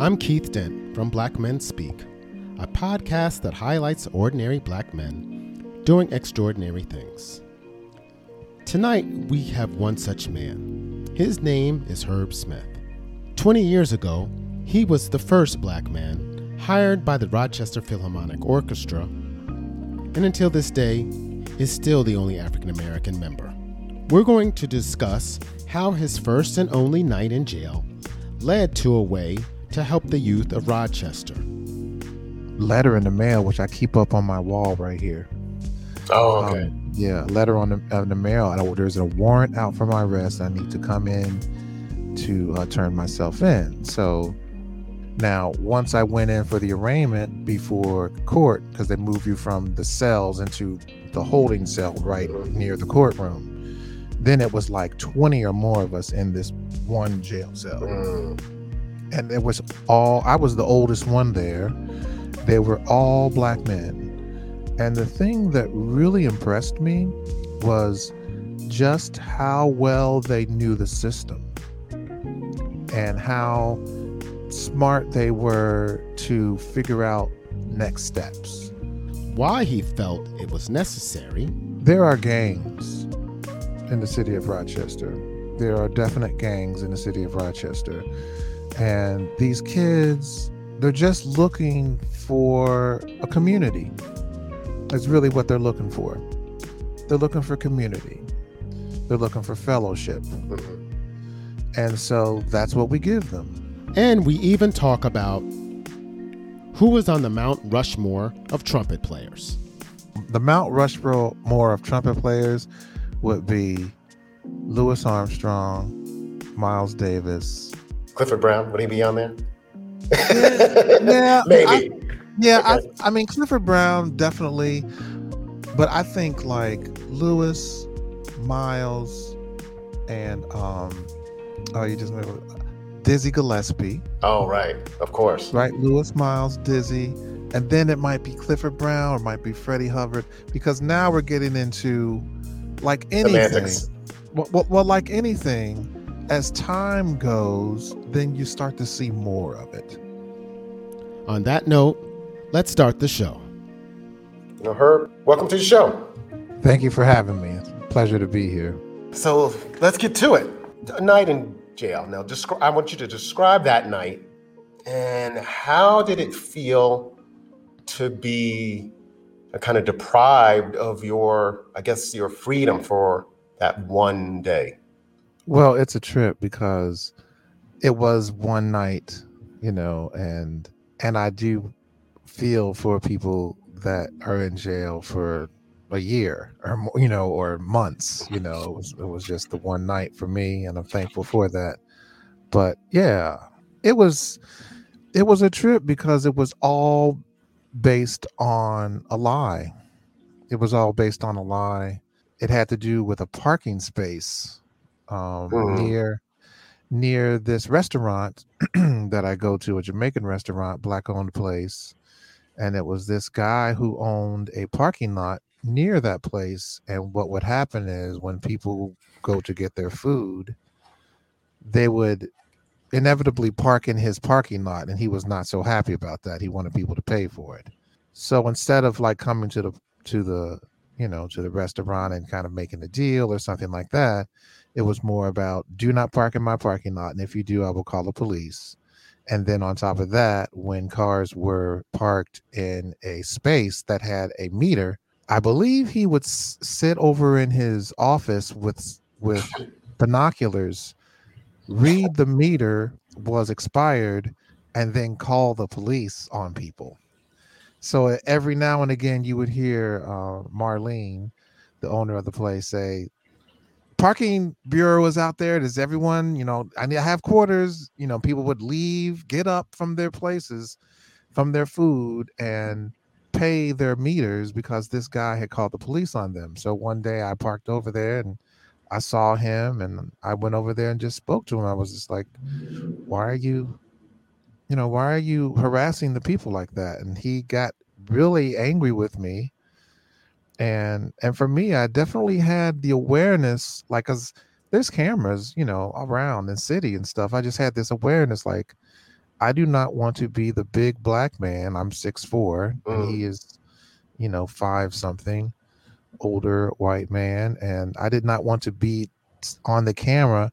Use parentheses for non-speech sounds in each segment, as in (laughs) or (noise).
I'm Keith Dent from Black Men Speak, a podcast that highlights ordinary black men doing extraordinary things. Tonight, we have one such man. His name is Herb Smith. 20 years ago, he was the first black man hired by the Rochester Philharmonic Orchestra, and until this day, is still the only African American member. We're going to discuss how his first and only night in jail led to a way to help the youth of Rochester. Letter in the mail, which I keep up on my wall right here. Oh, okay. Um, yeah, letter on the, uh, the mail. I, there's a warrant out for my arrest. I need to come in to uh, turn myself in. So now, once I went in for the arraignment before court, because they move you from the cells into the holding cell right near the courtroom, then it was like 20 or more of us in this one jail cell. Mm. And it was all, I was the oldest one there. They were all black men. And the thing that really impressed me was just how well they knew the system and how smart they were to figure out next steps. Why he felt it was necessary. There are gangs in the city of Rochester. There are definite gangs in the city of Rochester. And these kids, they're just looking for a community. That's really what they're looking for. They're looking for community. They're looking for fellowship. And so that's what we give them. And we even talk about who was on the Mount Rushmore of trumpet players. The Mount Rushmore of trumpet players would be Louis Armstrong, Miles Davis. Clifford Brown, would he be on there? Yeah, (laughs) Maybe. Yeah, Okay. I, I mean Clifford Brown definitely, but I think like Louis, Miles, and um, oh, you just made Dizzy Gillespie, oh, right. Of course. right? Louis, Miles, Dizzy, and then it might be Clifford Brown or it might be Freddie Hubbard because now we're getting into like anything. Semantics. Well, well, well, like anything, as time goes, then you start to see more of it. On that note, let's start the show. You know, Herb, welcome to the show. Thank you for having me. It's a pleasure to be here. So let's get to it. A night in jail. Now, descri- I want you to describe that night and how did it feel to be kind of deprived of your, I guess, your freedom for that one day? Well, it's a trip because it was one night, you know, and and I do feel for people that are in jail for a year or you know, or months. You know, it was it was just the one night for me, and I'm thankful for that. But yeah, it was it was a trip because it was all based on a lie. It was all based on a lie. It had to do with a parking space um, Mhm. near near this restaurant (clears throat) that I go to, a Jamaican restaurant, black owned place. And it was this guy who owned a parking lot near that place. And what would happen is when people go to get their food, they would inevitably park in his parking lot. And he was not so happy about that. He wanted people to pay for it. So instead of like coming to the to the you know to the restaurant and kind of making a deal or something like that, it was more about do not park in my parking lot. And if you do, I will call the police. And then on top of that, when cars were parked in a space that had a meter, I believe he would s- sit over in his office with with (laughs) binoculars, read the meter was expired, and then call the police on people. So every now and again, you would hear uh, Marlene, the owner of the place, say, "Parking bureau was out there. Does everyone, you know, I need I have quarters." You know, people would leave, get up from their places, from their food, and pay their meters because this guy had called the police on them. So one day I parked over there and I saw him and I went over there and just spoke to him. I was just like, why are you, you know, why are you harassing the people like that? And he got really angry with me. And and for me, I definitely had the awareness, like, cause there's cameras, you know, around in city and stuff. I just had this awareness, like, I do not want to be the big black man. I'm six four, Mm. and he is, you know, five something, older white man, and I did not want to be on the camera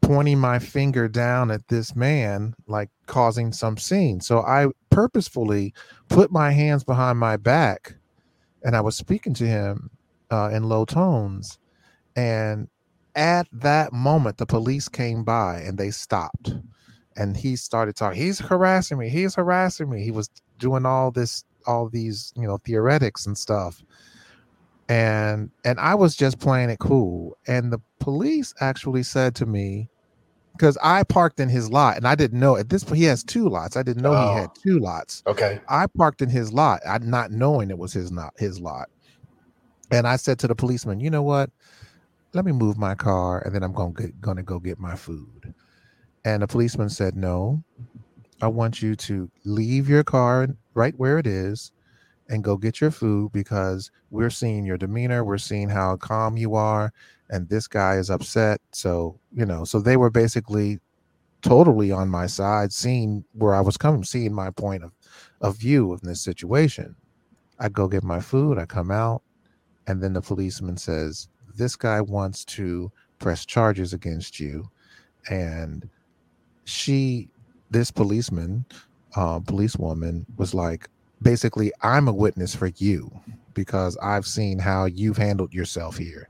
pointing my finger down at this man, like causing some scene. So I purposefully put my hands behind my back, and I was speaking to him uh, in low tones, and at that moment, the police came by and they stopped and he started talking he's harassing me he's harassing me he was doing all this all these you know theoretics and stuff and and i was just playing it cool and the police actually said to me because i parked in his lot and i didn't know at this point he has two lots i didn't know Oh. he had oh. two lots Okay. I parked in his lot, I not knowing it was his not his lot. And I said to the policeman, you know what? Let me move my car and then I'm gonna get, gonna go get my food. And the policeman said, No, I want you to leave your car right where it is and go get your food because we're seeing your demeanor, we're seeing how calm you are, and this guy is upset. So, you know, so they were basically totally on my side, seeing where I was coming, seeing my point of, of view of this situation. I go get my food, I come out, and then the policeman says, This guy wants to press charges against you. And she, this policeman, uh, policewoman, was like, basically, I'm a witness for you because I've seen how you've handled yourself here.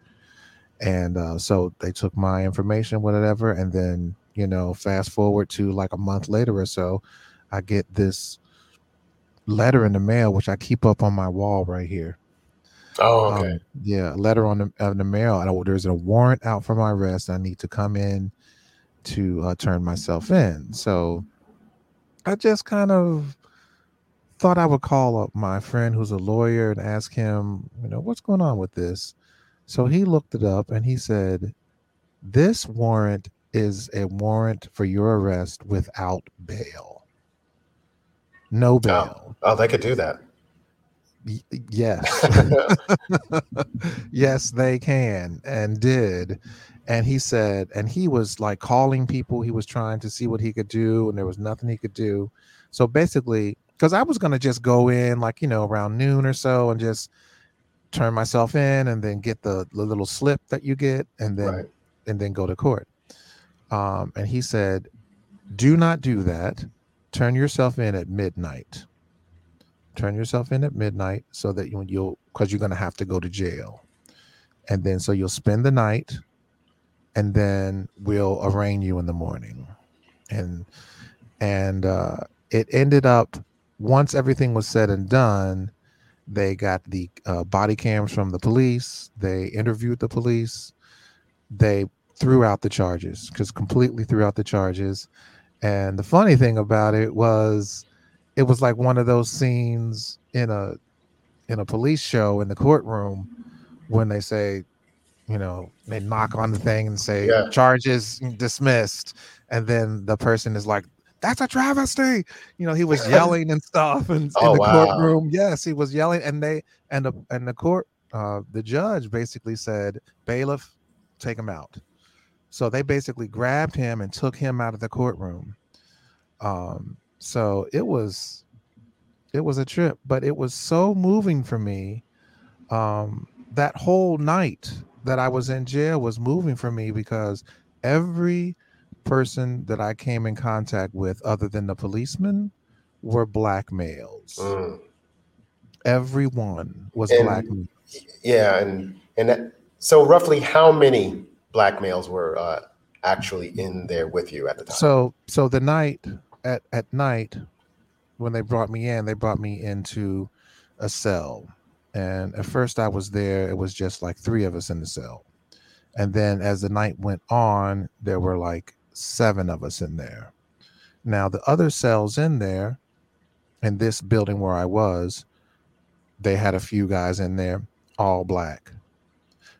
And uh, so they took my information, whatever, and then you know, fast forward to like a month later or so, I get this letter in the mail, which I keep up on my wall right here. Oh, okay. Um, yeah, a letter on the, on the mail. And oh, there's a warrant out for my arrest. I need to come in to uh, turn myself in. So I just kind of thought I would call up my friend who's a lawyer and ask him, you know, what's going on with this. So he looked it up and he said, this warrant is a warrant for your arrest without bail. No oh. bail. oh, they could do that. Y- yes. (laughs) (laughs) yes, they can and did. And he said, and he was like calling people. He was trying to see what he could do, and there was nothing he could do. So basically, because I was going to just go in like, you know, around noon or so and just turn myself in and then get the, the little slip that you get and then Right. and then go to court. Um, and he said, do not do that. Turn yourself in at midnight. Turn yourself in at midnight so that you, you'll, because you're going to have to go to jail. And then so you'll spend the night and then we'll arraign you in the morning. And, and, uh, it ended up once everything was said and done, they got the uh, body cams from the police. They interviewed the police. They threw out the charges because completely threw out the charges. And the funny thing about it was, it was like one of those scenes in a in a police show in the courtroom when they say, you know, they knock on the thing and say Yeah. charges dismissed, and then the person is like, "That's a travesty." You know, he was (laughs) yelling and stuff, and Oh, in the wow. courtroom, yes, he was yelling, and they and the and the court, uh, the judge basically said, "Bailiff, take him out." So they basically grabbed him and took him out of the courtroom. Um, so it was it was a trip, but it was so moving for me. Um, that whole night that I was in jail was moving for me because every person that I came in contact with, other than the policemen, were black males. Mm. Everyone was And- black. Yeah, and and that, so roughly how many black males were uh, actually in there with you at the time? So so the night at at night when they brought me in, they brought me into a cell. And at first I was there, it was just like three of us in the cell. And then as the night went on, there were like seven of us in there. Now the other cells in there in this building where I was, they had a few guys in there, all black.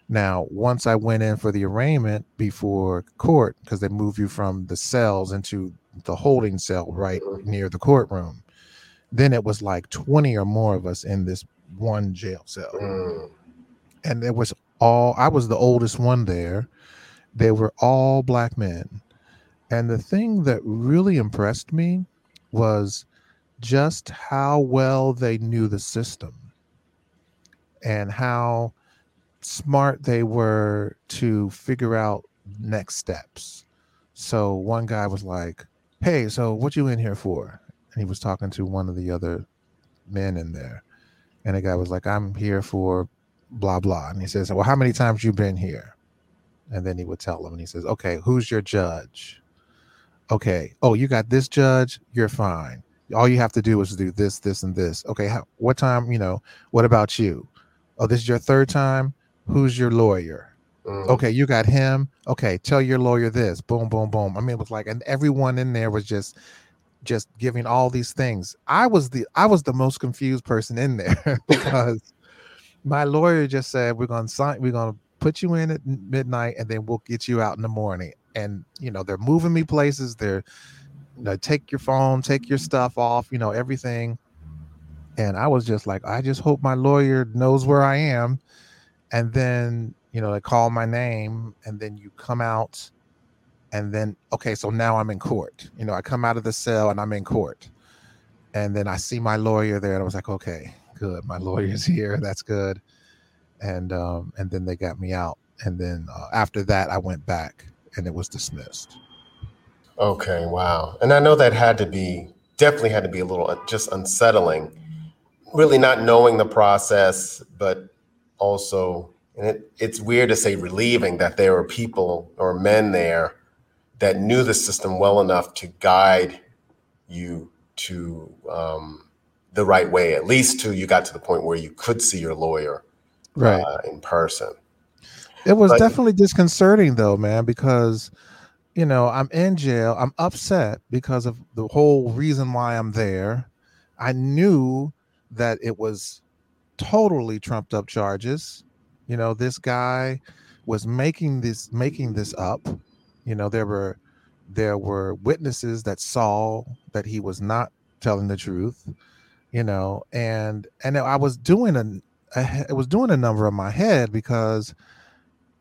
Now, once I went in for the arraignment before court, because they move you from the cells into the holding cell right near the courtroom, then it was like 20 or more of us in this one jail cell. Mm. And it was all, I was the oldest one there. They were all black men. And the thing that really impressed me was just how well they knew the system and how smart they were to figure out next steps. So one guy was like, "Hey, so what you in here for?" And he was talking to one of the other men in there. And the guy was like, "I'm here for blah blah." And he says, "Well, how many times you been here?" And then he would tell him and he says, "Okay, who's your judge?" Okay. Oh, you got this judge, you're fine. All you have to do is do this, this, and this. Okay, how, what time, you know, what about you? Oh, this is your third time. Who's your lawyer? Mhm. Okay, you got him. Okay, tell your lawyer this. Boom, boom, boom. I mean, it was like, and everyone in there was just, just giving all these things. I was the, I was the most confused person in there (laughs) (laughs) because my lawyer just said we're gonna sign, we're gonna put you in at midnight, and then we'll get you out in the morning. And you know, they're moving me places. They're, you know, take your phone, take your stuff off. You know, everything. And I was just like, I just hope my lawyer knows where I am. And then, you know, they call my name, and then you come out, and then, okay, so now I'm in court. You know, I come out of the cell and I'm in court. And then I see my lawyer there, and I was like, okay, good. My lawyer's (laughs) here. That's good. And um, and then they got me out. And then uh, after that, I went back and it was dismissed. Okay, wow. And I know that had to be definitely had to be a little uh, just unsettling, really not knowing the process, but also, and it, it's weird to say relieving that there were people or men there that knew the system well enough to guide you to um, the right way, at least to you got to the point where you could see your lawyer uh, in person. It was But- definitely disconcerting though, man, because you know, I'm in jail. I'm upset because of the whole reason why I'm there. I knew that it was totally trumped up charges. You know, this guy was making this making this up. You know, there were there were witnesses that saw that he was not telling the truth. You know, and and I was doing a I, it was doing a number on my head because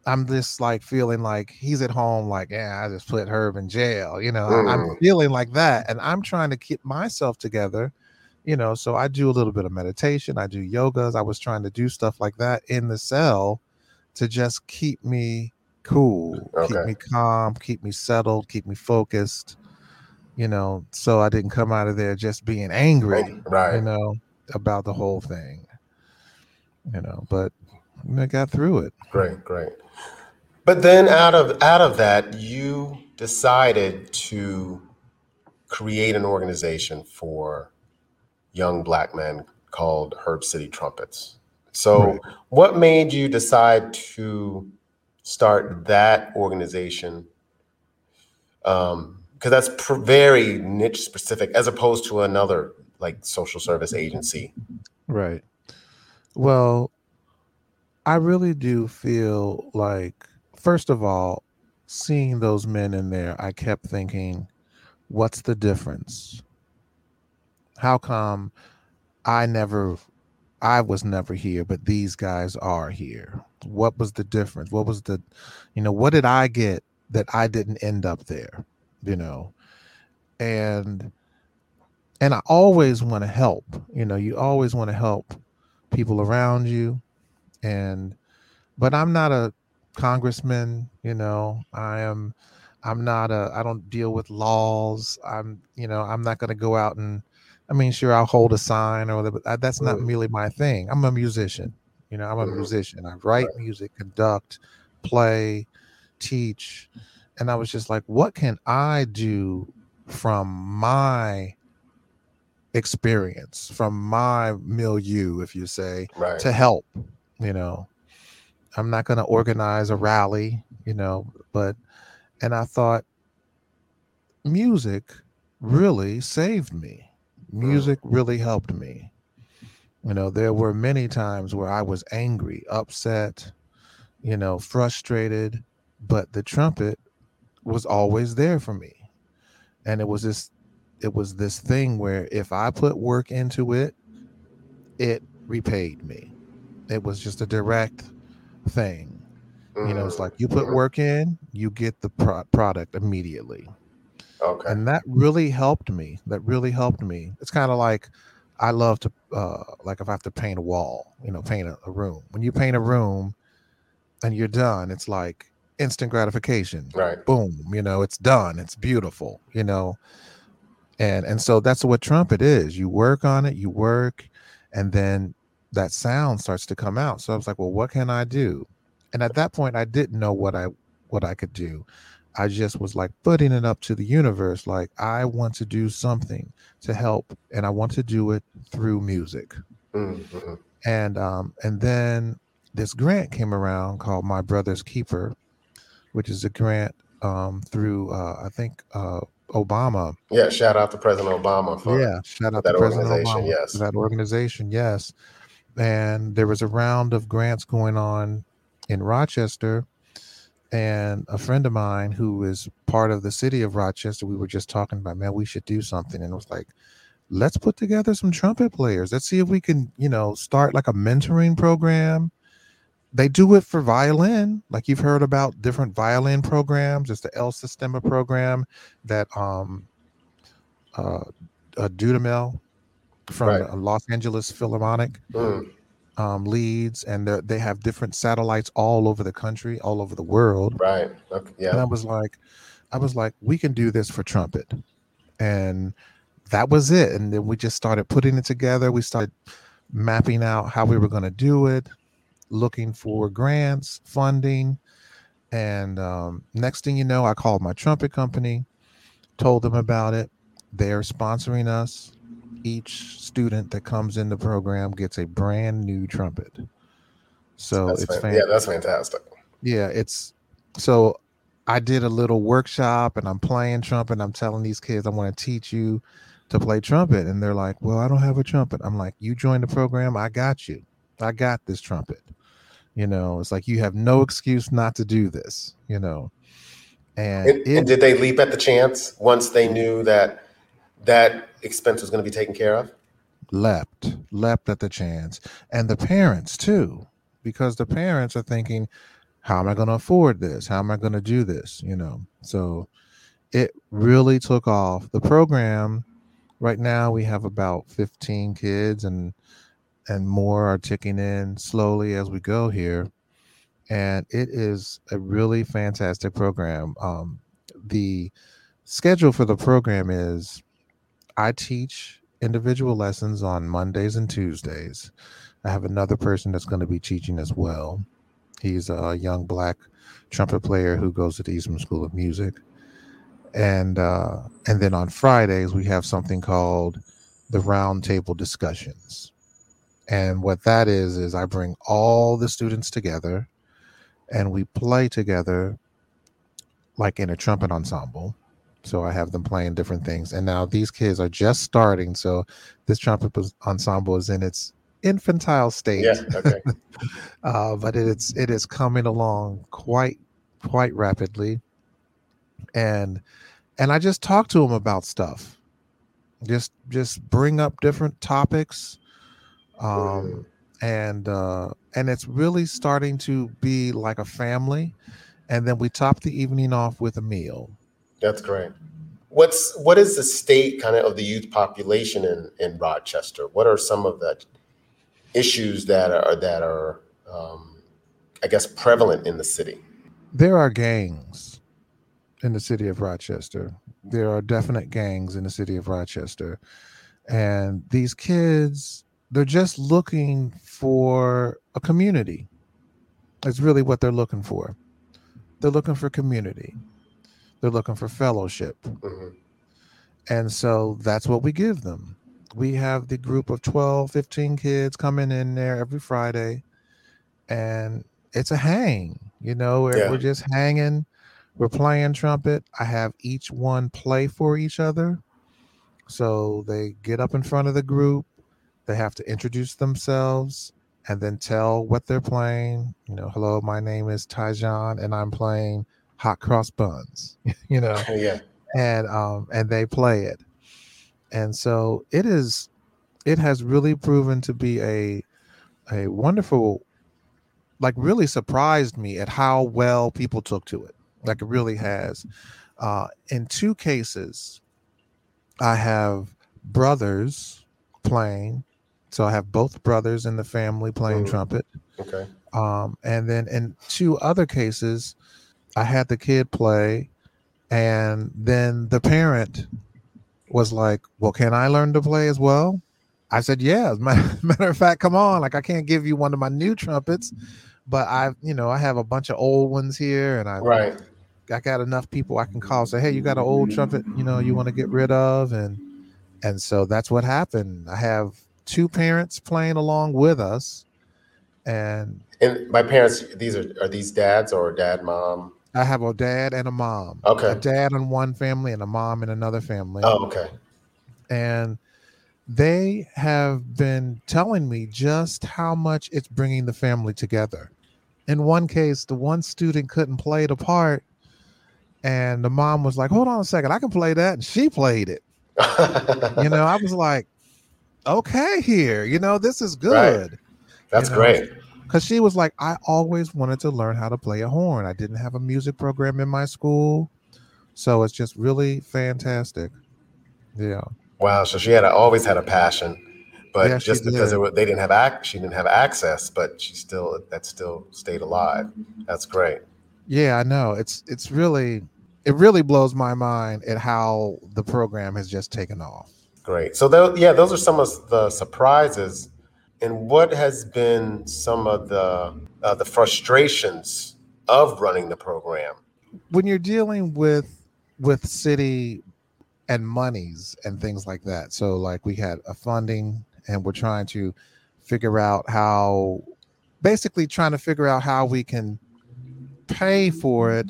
I'm just like feeling like he's at home, like, yeah, I just put Herb in jail. You know, I- I'm Mm. feeling like that. And I'm trying to keep myself together, you know. So I do a little bit of meditation, I do yogas. I was trying to do stuff like that in the cell to just keep me cool, keep me calm, keep me settled, keep me focused, you know, so I didn't come out of there just being angry Right. you know, about the whole thing. You know, but I got through it. Great, great. But then out of out of that, you decided to create an organization for young black men called Herb City Trumpets. So, Right. what made you decide to start that organization? Um, because that's pr- very niche specific, as opposed to another like social service agency. Right. Well, I really do feel like, first of all, seeing those men in there, I kept thinking, what's the difference? How come I never, I was never here, but these guys are here? What was the difference? What was the, you know, what did I get that I didn't end up there? You know, and, and I always want to help. You know, you always want to help people around you. And but i'm not a congressman you know i am i'm not a i don't deal with laws. I'm you know i'm not going to go out and i mean sure i'll hold a sign or whatever but that's not really my thing. I'm a musician you know i'm a musician. I write music conduct play teach. And i was just like what can i do from my experience from my milieu if you say Right. to help you know? I'm not going to mm. organize a rally you know but and i thought music really saved me. Mm. Music really helped me. You know there were many times where i was angry upset you know frustrated but the trumpet was always there for me. And it was this it was this thing where if i put work into it it repaid me. It was just a direct thing. You know it's Mhm. like you put Mhm. work in you get the pro- product immediately. Okay. and that really helped me. That really helped me. It's kind of like i love to uh like if i have to paint a wall you know paint a, a room. When you paint a room and you're done it's like instant gratification. Right. boom you know it's done. It's beautiful you know and and so that's what trumpet is. You work on it you work and then that sound starts to come out. So i was like well what can i do? And at that point i didn't know what i what i could do. I just was like putting it up to the universe like i want to do something to help and i want to do it through music. Mhm. and um and then this grant came around called my brother's keeper which is a grant um through uh i think uh obama Yeah. Shout out to President Obama for yeah shout out that to president organization, obama yes. that organization yes and there was a round of grants going on in rochester and a friend of mine who is part of the city of rochester we were just talking about man we should do something and it was like let's put together some trumpet players let's see if we can you know start like a mentoring program they do it for violin. Like you've heard about different violin programs. It's the el sistema program that um uh, uh dudamel from Right. the los angeles philharmonic Mm, um leads and they're- have different satellites all over the country all over the world. Right. Okay. and i was like i was like we can do this for trumpet. And that was it. And then we just started putting it together. We started mapping out how we were going to do it looking for grants funding and um, next thing you know i called my trumpet company told them about it. They're sponsoring us. Each student that comes in the program gets a brand new trumpet. So That's it's fan- yeah. That's fantastic. yeah it's so i did a little workshop and i'm playing trumpet and i'm telling these kids i want to teach you to play trumpet. And they're like well i don't have a trumpet. I'm like you join the program i got you. I got this trumpet you know it's like you have no excuse not to do this you know? And, And, it and did they leap at the chance once they knew that that expense was going to be taken care of? leapt leapt at the chance. And the parents too because the parents are thinking how am i going to afford this? How am i going to do this? you know? So it really took off. The program right now we have about 15 kids and and more are ticking in slowly as we go here and it is a really fantastic program um, the schedule for the program is i teach individual lessons on Mondays and Tuesdays. I have another person that's going to be teaching as well. He's a young black trumpet player who goes to the Eastman School of Music. And uh, and then on Fridays we have something called the roundtable discussions. And what that is is I bring all the students together and we play together like in a trumpet ensemble. So I have them playing different things. And now these kids are just starting. So this trumpet ensemble is in its infantile state. Yeah. Okay. (laughs) Uh, but it's it is coming along quite quite rapidly. And and I just talk to them about stuff. Just just bring up different topics. Um and uh and it's really starting to be like a family. And then we top the evening off with a meal. That's great. What's what is the state kind of of the youth population in in Rochester? What are some of the issues that are that are um, I guess prevalent in the city? There are gangs in the city of Rochester. There are definite gangs in the city of Rochester. And these kids, they're just looking for a community. It's really what they're looking for. They're looking for community. They're looking for fellowship. Mhm. And so that's what we give them. We have the group of 12, 15 kids coming in there every Friday, and it's a hang. You know, we're, Yeah. we're just hanging. We're playing trumpet. I have each one play for each other. So they get up in front of the group, they have to introduce themselves and then tell what they're playing. You know, hello, my name is Tyjon, and I'm playing Hot Cross Buns. (laughs) you know, Yeah. and um and they play it and so it is it has really proven to be a a wonderful like really surprised me at how well people took to it like it really has Uh, in two cases, I have brothers playing. So I have both brothers in the family playing Mm. trumpet. Okay. Um, and then in two other cases, I had the kid play, and then the parent was like, Well, can I learn to play as well? I said, Yeah. As (laughs) matter of fact, come on. Like, I can't give you one of my new trumpets, but I, you know, I have a bunch of old ones here, and I, Right. I got enough people I can call. Say, hey, you got an old trumpet, you know, you want to get rid of, and and so that's what happened. I have two parents playing along with us, and And my parents, these are are these dads or dad, mom? I have a dad and a mom. Okay. A dad in one family and a mom in another family. Oh, okay. And they have been telling me just how much it's bringing the family together. In one case, the one student couldn't play the part, and the mom was like, Hold on a second, I can play that. And she played it. (laughs) You know, I was like, Okay, here, you know, this is good. That's you know, great. because she was like, I always wanted to learn how to play a horn. I didn't have a music program in my school. So it's just really fantastic. Yeah. Wow. So she had always had a passion, but Yeah, just because did. it, wa- they didn't have ac- she didn't have access, but she still that still stayed alive. That's great. Yeah, I know. It's it's really it really blows my mind at how the program has just taken off. Great. So those, yeah, those are some of the surprises. And what has been some of the uh, the frustrations of running the program? When you're dealing with with city and monies and things like that. So like we had a funding and we're trying to figure out how basically trying to figure out how we can pay for it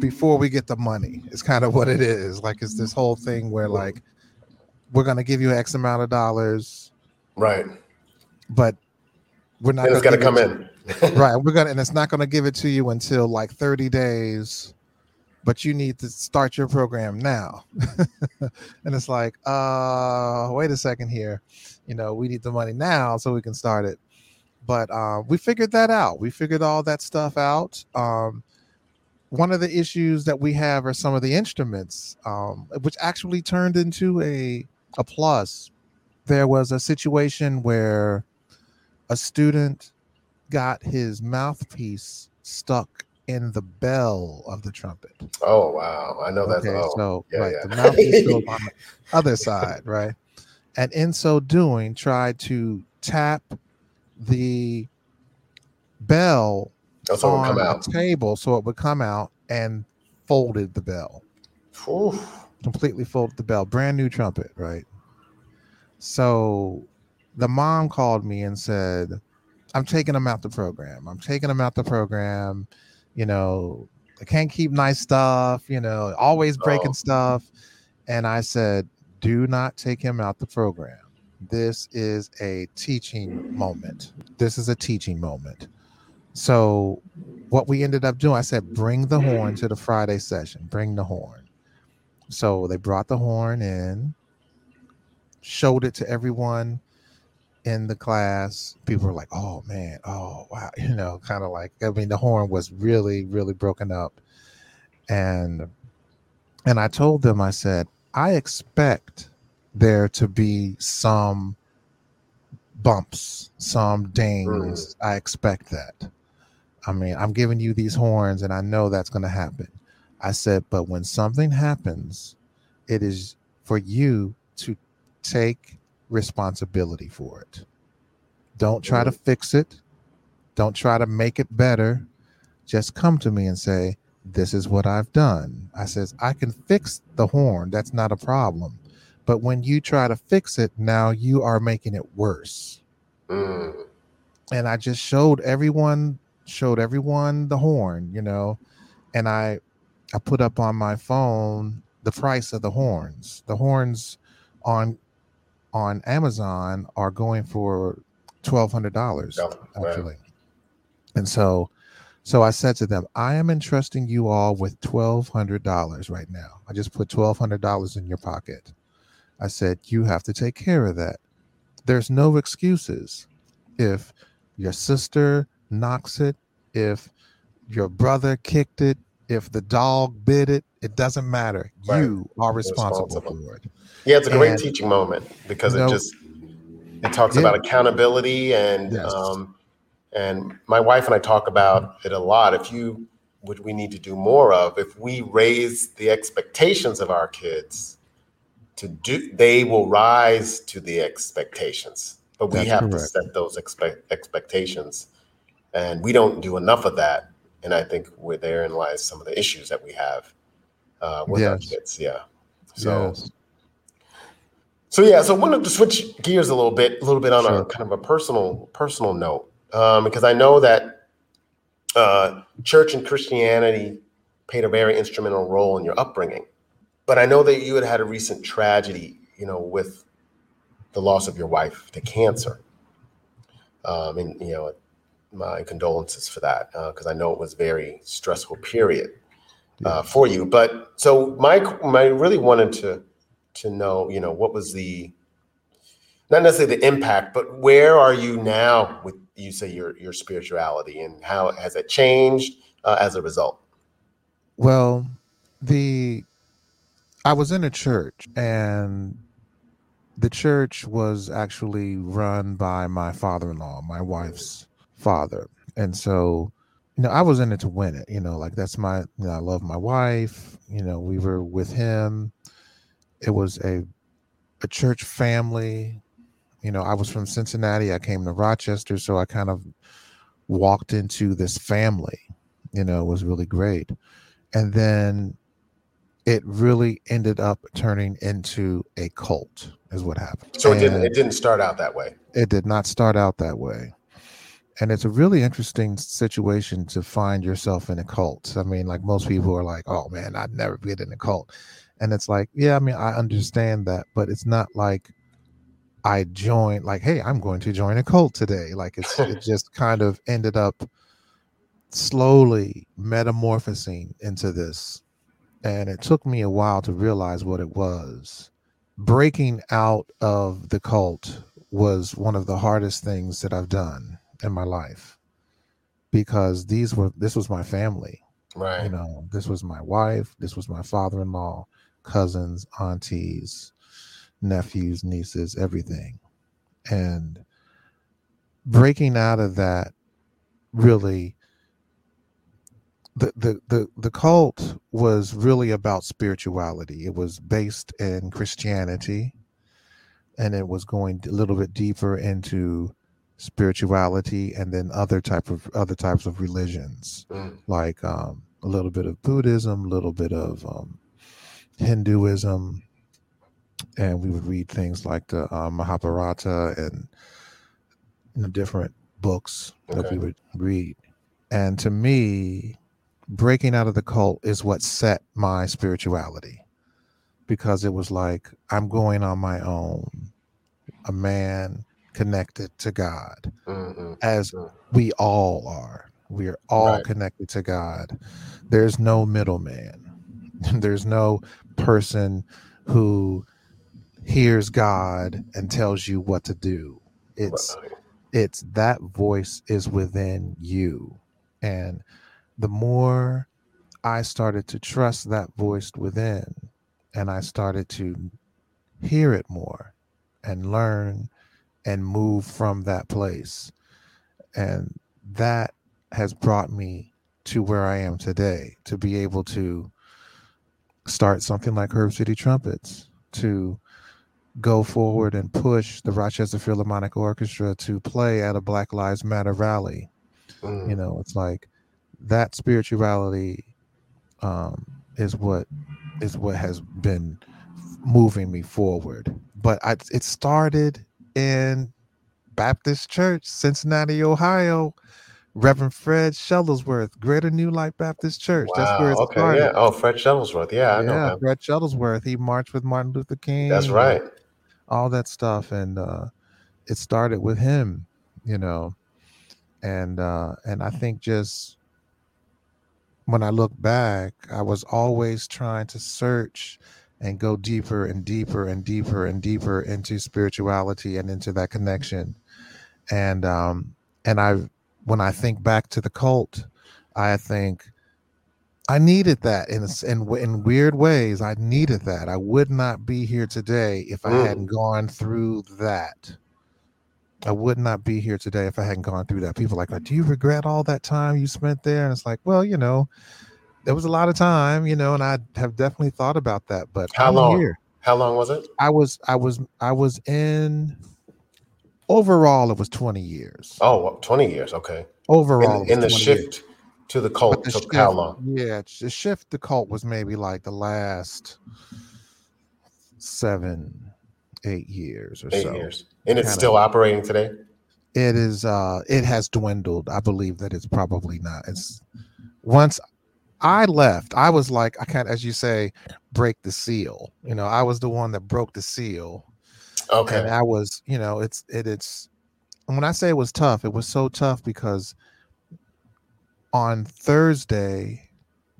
before we get the money is kind of what it is like it's this whole thing where like we're going to give you x amount of dollars. Right. but we're not And it's gonna come it in. right we're gonna and it's not gonna give it to you until like 30 days. But you need to start your program now. (laughs) And it's like uh wait a second here. You know we need the money now so we can start it. But uh, we figured that out. We figured all that stuff out. Um one of the issues that we have are some of the instruments um which actually turned into a a plus there was a situation where a student got his mouthpiece stuck in the bell of the trumpet. Oh wow. I know that's Okay, oh, so yeah, right, yeah. the mouthpiece goes (laughs) on the other side, right? And in so doing, tried to tap the bell oh, that's on come a out. table so it would come out and folded the bell Whew. Completely folded the bell brand new trumpet right? So the mom called me and said i'm taking him out the program. I'm taking him out the program. You know i can't keep nice stuff you know always breaking Oh. stuff. And i said do not take him out the program. This is a teaching moment. This is a teaching moment. So what we ended up doing i said bring the horn to the friday session. Bring the horn so they brought the horn in, showed it to everyone in the class. People were like, "Oh man, oh wow," (laughs) you know, kind of like I mean, the horn was really, really broken up, and and I told them, I said, I expect there to be some bumps, some dings. Mm. I expect that. I mean, I'm giving you these horns, and I know that's going to happen. I said, but when something happens, it is for you to take responsibility for it. Don't try to fix it. Don't try to make it better. Just come to me and say, This is what I've done. I says, I can fix the horn. That's not a problem. But when you try to fix it, now you are making it worse Mm. and I just showed everyone showed everyone the horn, you know, and I I put up on my phone the price of the horns. The horns on on Amazon are going for twelve hundred dollars Oh, actually. And so so I said to them, I am entrusting you all with twelve hundred dollars right now. I just put twelve hundred dollars in your pocket. I said, you have to take care of that. There's no excuses. If your sister knocks it, if your brother kicked it, if the dog bit it, it doesn't matter. Right. You are responsible, responsible. for it. Yeah, it's a great And- teaching moment because it know- just it talks Yeah. about accountability and Yes. um, and my wife and I talk about it a lot. If you what we need to do more of, if we raise the expectations of our kids to do, they will rise to the expectations. But we That's have to set those expect, expectations, and we don't do enough of that. And I think where therein lies some of the issues that we have uh, with our kids. Yeah. So. Yes. So yeah, so I wanted to switch gears a little bit, a little bit on a kind of a personal personal note, um, because I know that uh, church and Christianity played a very instrumental role in your upbringing, but I know that you had had a recent tragedy, you know, with the loss of your wife to cancer, um, and you know, my condolences for that because I know it was a very stressful period uh, for you. But so my, my really wanted to to know, you know, what was the not necessarily the impact, but where are you now with you say your your spirituality and how has it changed uh, as a result? Well, the I was in a church and the church was actually run by my father-in-law, my wife's father. And so, you know, I was in it to win it, you know, like that's my you know, I love my wife, you know, we were with him. It was a a church family. You know, I was from Cincinnati, I came to Rochester, so I kind of walked into this family. You know, it was really great and then it really ended up turning into a cult is what happened So it didn't And it didn't start out that way. it did not start out that way and it's a really interesting situation to find yourself in a cult i mean like most people are like oh man i'd never get in a cult and it's like yeah i mean i understand that but it's not like i joined like hey i'm going to join a cult today like it's it (laughs) just kind of ended up slowly metamorphosing into this. And it took me a while to realize what it was. Breaking out of the cult was one of the hardest things that I've done in my life because these were this was my family. Right. You know, this was my wife, this was my father-in-law, cousins, aunties, nephews, nieces, everything. And breaking out of that really the, the the the cult was really about spirituality. It was based in Christianity, and it was going a little bit deeper into spirituality, and then other type of other types of religions, Mm. like um, a little bit of Buddhism, a little bit of um, Hinduism, and we would read things like the uh, Mahabharata and you know, different books that we would read. And to me, breaking out of the cult is what set my spirituality because it was like I'm going on my own, a man connected to God, Mhm. as Mm. we all are. We are all Right. connected to God. There's no middleman. (laughs) There's no person who hears God and tells you what to do. It's Right. it's that voice is within you and the more i started to trust that voice within and i started to hear it more and learn and move from that place and that has brought me to where i am today to be able to start something like herb city trumpets to go forward and push the Rochester Philharmonic Orchestra to play at a Black Lives Matter rally. Mm. You know, it's like that spirituality um, is what is what has been moving me forward. But I, it started in Baptist Church, Cincinnati, Ohio. Reverend Fred Shuttlesworth, Greater New Light Baptist Church. That's where it Wow. Okay. started. Yeah. Oh, Fred Shuttlesworth. Yeah, I know yeah, him. Fred Shuttlesworth. He marched with Martin Luther King. That's right. all that stuff and uh it started with him you know and uh and i think just when i look back i was always trying to search and go deeper and deeper and deeper and deeper into spirituality and into that connection and um and i when i think back to the cult i think I needed that in in in weird ways. I needed that. I would not be here today if I Mm. hadn't gone through that. I would not be here today if I hadn't gone through that. People are like, do you regret all that time you spent there? And it's like, well, you know, there was a lot of time, you know, and I have definitely thought about that. But How I'm long? here. How long was it? I was, I was, I was in. Overall, it was 20 years. Oh, 20 years. Okay. Overall, In, in the 20 years. shift to the cult the took how long? Yeah, the shift to cult was maybe like the last seven, eight years or Eight so. years. And it's Kinda. still operating today? It is uh it has dwindled. I believe that it's probably not. It's once I left, I was like, I can't, as you say, break the seal. You know, I was the one that broke the seal. Okay. And I was, you know, it's it it's and when I say it was tough, it was so tough because on Thursday,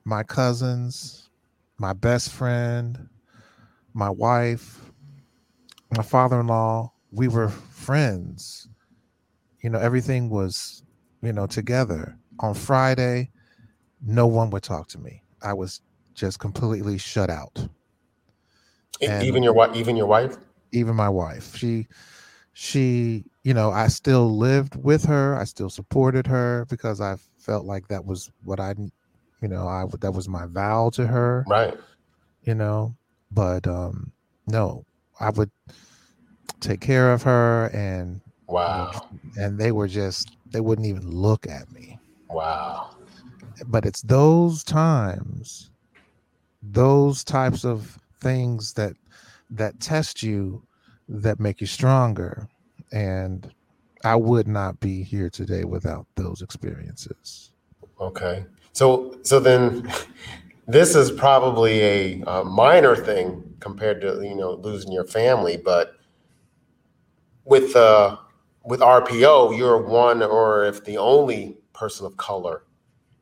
my cousins, my best friend, my wife, my father-in-law, we were friends. You know, everything was, you know, together. On Friday, no one would talk to me. I was just completely shut out. And- even your wife, even your wife? even my wife she she you know i still lived with her i still supported her because i felt like that was what i you know i that was my vow to her Right. you know but um no i would take care of her and Wow. and they were just they wouldn't even look at me Wow. But it's those times those types of things that that test you that make you stronger and i would not be here today without those experiences Okay. So so then (laughs) this is probably a, uh minor thing compared to you know losing your family, but with uh with RPO, you're one or if the only person of color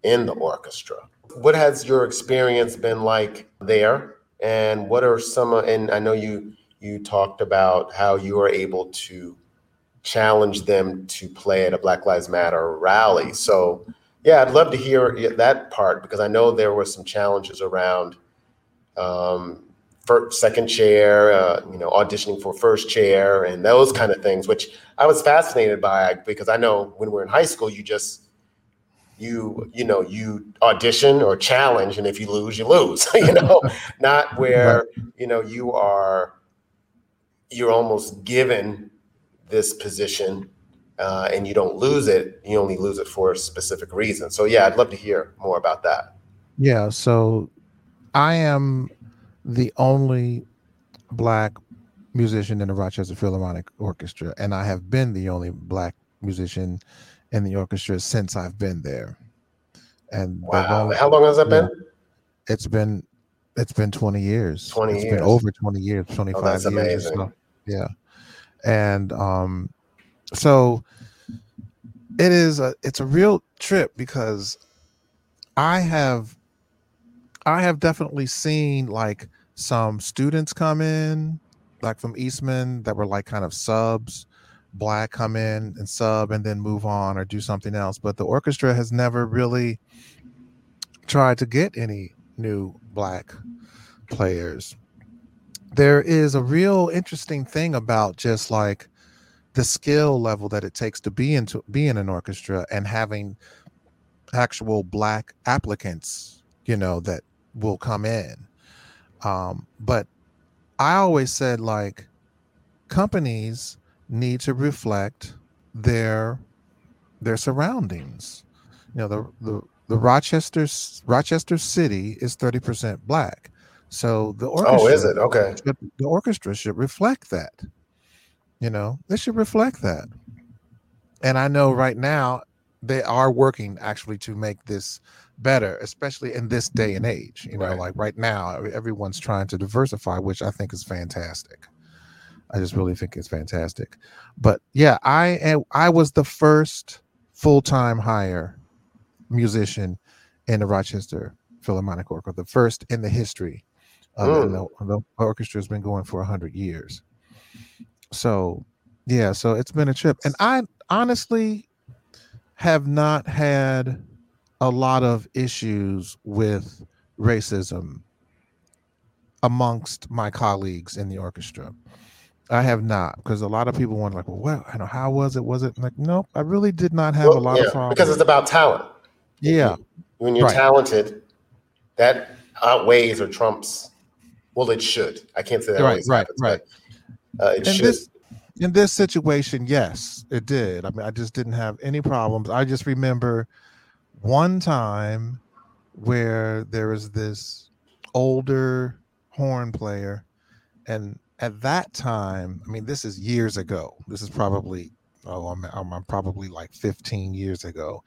in the orchestra. What has your experience been like there? And what are some and I know you you talked about how you were able to challenge them to play at a Black Lives Matter rally. So yeah, I'd love to hear that part because I know there were some challenges around um, first, second chair, uh, you know, auditioning for first chair, and those kind of things, which I was fascinated by because I know when we're in high school, you just you you know you audition or challenge, and if you lose, you lose. (laughs) you know, not (laughs) where you know you are you're almost given this position uh, and you don't lose it, you only lose it for a specific reason. So yeah, I'd love to hear more about that. yeah so i am the only black musician in the rochester philharmonic orchestra and i have been the only black musician in the orchestra since i've been there and Wow, only- how long has that been? it's been it's been 20 years 20 It's years. Been over 20 years 25 that's years amazing. so. yeah and um so it is a it's a real trip because i have i have definitely seen like some students come in like from eastman that were like kind of subs black come in and sub and then move on or do something else but the orchestra has never really tried to get any new black players. There is a real interesting thing about just like the skill level that it takes to be into be in an orchestra and having actual black applicants you know that will come in. Um but i always said like companies need to reflect their their surroundings you know the the, the rochester rochester city is 30% black so the orchestra Oh, is it? Okay. should- the orchestra should reflect that. You know, they should reflect that. And I know right now they are working actually to make this better, especially in this day and age. You know, Right. like right now, everyone's trying to diversify, which I think is fantastic. I just really think it's fantastic. But yeah, I am, I was the first full time hire musician in the Rochester Philharmonic Orchestra, the first in the history of. And the, the orchestra has been going for 100 years. So, yeah, so it's been a trip. And I honestly have not had a lot of issues with racism amongst my colleagues in the orchestra. I have not, because a lot of people wonder, like, well, what, I know, how was it? Was it like, nope, I really did not have Well, a lot yeah, of problems. because it's about talent. yeah, When you're Right. talented, that outweighs or trumps. Well, it should. I can't say that Right, always right, happens, right. but uh, it should. this in this situation, yes, it did. I mean, I just didn't have any problems. I just remember one time where there was this older horn player, and at that time, I mean, this is years ago. This is probably oh, I'm I'm, I'm probably like 15 years ago,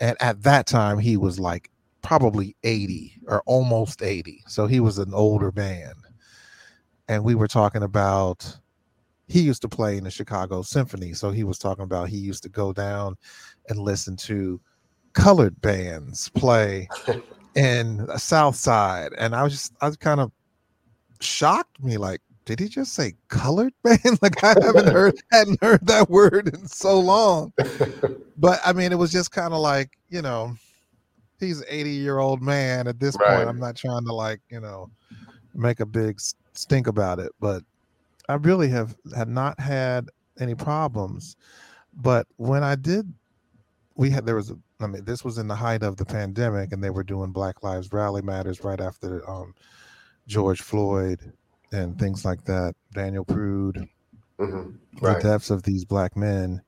and at that time he was like probably 80 or almost 80, so he was an older man, and we were talking about he used to play in the Chicago Symphony. So he was talking about he used to go down and listen to colored bands play (laughs) in uh, the South Side. And I was just, I was kind of shocked me like, did he just say colored (laughs) man? like I haven't heard, (laughs) hadn't heard that word in so long. (laughs) But I mean, it was just kind of like, you know, he's an 80 year old man at this Right. point. I'm not trying to like, you know, make a big stink about it, but I really have had not had any problems. But when I did, we had there was a, I mean, this was in the height of the pandemic, and they were doing Black Lives Rally Matters right after um, George Floyd and things like that. Daniel Prude, Mhm. the deaths of these black men.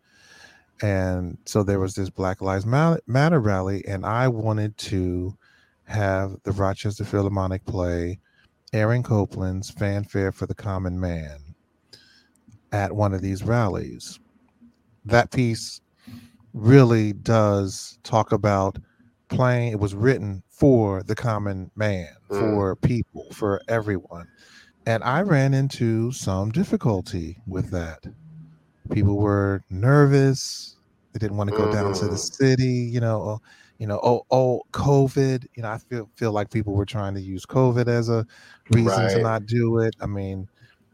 And so there was this Black Lives Matter rally, and I wanted to have the Rochester Philharmonic play Aaron Copland's Fanfare for the Common Man at one of these rallies. That piece really does talk about playing, it was written for the common man, Mm. for people, for everyone. And I ran into some difficulty with that. People were nervous. They didn't want to go down to the Mm. city, you know, oh, you know, oh, oh, COVID. You know, I feel feel like people were trying to use COVID as a reason to not do it. I mean,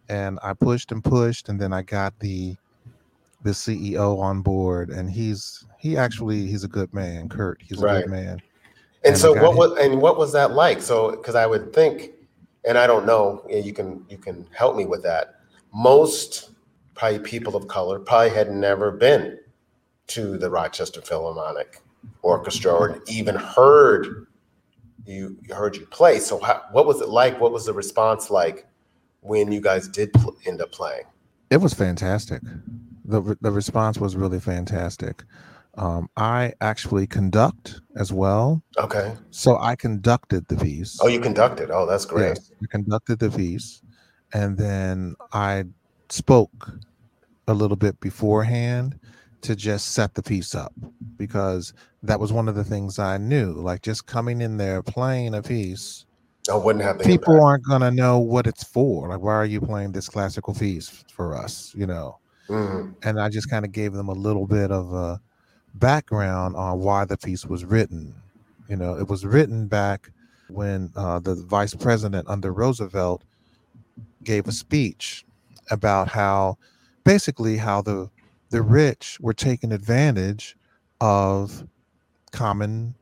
and I pushed and pushed, and then I got the the CEO on board, and he's he actually he's a good man, Curt. He's a Right. good man. And And so what him- was and what was that like? So because I would think, and I don't know, you can you can help me with that. Most probably people of color probably had never been to the Rochester Philharmonic Orchestra or even heard you heard you play. So how, what was it like? What was the response like when you guys did pl- end up playing? It was fantastic. the The response was really fantastic. Um, I actually conduct as well, Okay. so I conducted the piece. Oh, you conducted. Oh, that's great. Yes, I conducted the piece, and then I spoke a little bit beforehand to just set the piece up because that was one of the things I knew. Like just coming in there playing a piece, I wouldn't have people impact. aren't gonna know what it's for. Like, why are you playing this classical piece for us? You know. Mhm. And I just kind of gave them a little bit of a background on why the piece was written. You know, it was written back when uh, the vice president under Roosevelt gave a speech about how basically how the the rich were taking advantage of common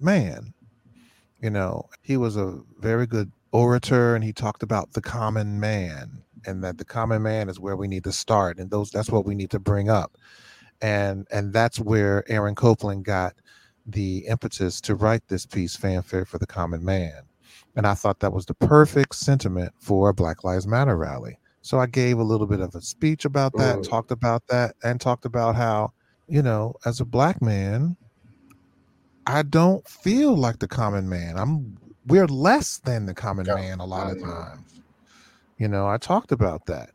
man you know he was a very good orator and he talked about the common man and that the common man is where we need to start and those that's what we need to bring up and and that's where aaron copland got the impetus to write this piece fanfare for the common man. And i thought that was the perfect sentiment for a black lives matter rally. So i gave a little bit of a speech about that Mm. talked about that and talked about how you know as a black man i don't feel like the common man. I'm we're less than the common Yeah. man a lot of times. You know i talked about that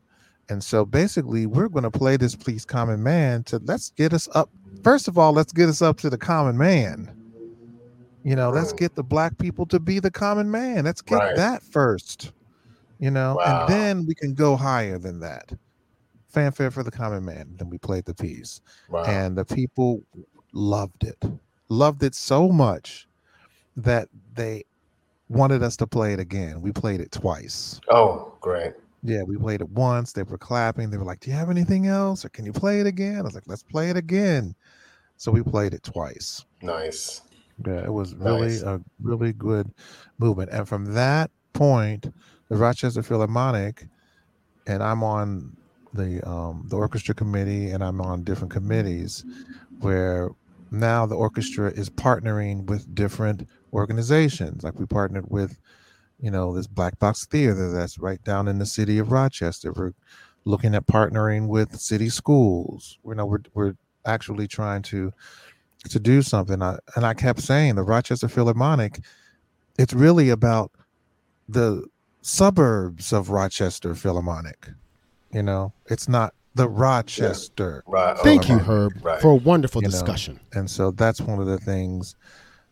and so basically we're going to play this please common man to let's get us up first of all let's get us up to the common man you know let's Mm. get the black people to be the common man let's get Right. that first you know Wow. and then we can go higher than that fanfare for the common man then we played the piece Wow. and the people loved it loved it so much that they wanted us to play it again we played it twice oh, great. Yeah we played it once they were clapping they were like do you have anything else or can you play it again i was like let's play it again so we played it twice Nice. Yeah, it was really Nice. a really good movement. And from that point, the Rochester Philharmonic, and I'm on the um, the orchestra committee, and I'm on different committees, where now the orchestra is partnering with different organizations. Like we partnered with, you know, this Black Box Theater that's right down in the city of Rochester. We're looking at partnering with city schools. You know, we're we're actually trying to to do something. I, and I kept saying the Rochester Philharmonic, it's really about the suburbs of Rochester Philharmonic. You know, it's not the Rochester. Right. Thank you. Herb, Right. for a wonderful You know, discussion. And so that's one of the things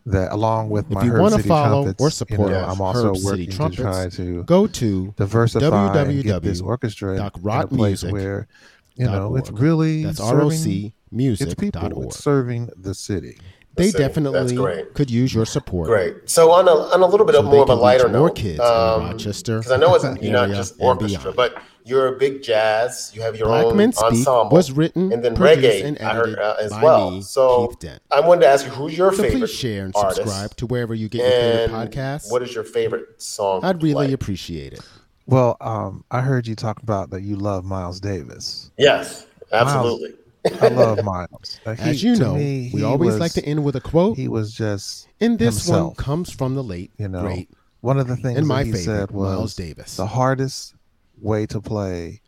that, along with If my you Herb wanna City follow trumpets, or you support know, I'm also Herb City working to Trumpets, try to Go to diversify and get this orchestra in, a place music where you know it's org. really that's serving its people. It's serving the city. They City. Definitely could use your support. Great. So on a on a little bit So of more of a can reach lighter more note, kids in um, Rochester because I know it's (laughs) you're not area just and orchestra, beyond. but you're a big jazz. You have your Black own Men Speak ensemble, was written, and then reggae. and I heard uh, as well. me, so I wanted to ask you, who's your So favorite please share and artist? subscribe to wherever you get your and favorite podcasts. what is your favorite song? I'd really play? appreciate it. Well, um, I heard you talk about that you love Miles Davis. Yes, absolutely. I love Miles. (laughs) Like, he- As you know, me, we always was- like to end with a quote. He was just And this one comes from the late, You know, great, one of the things and my that he favorite, said was Miles Davis. the hardest way to play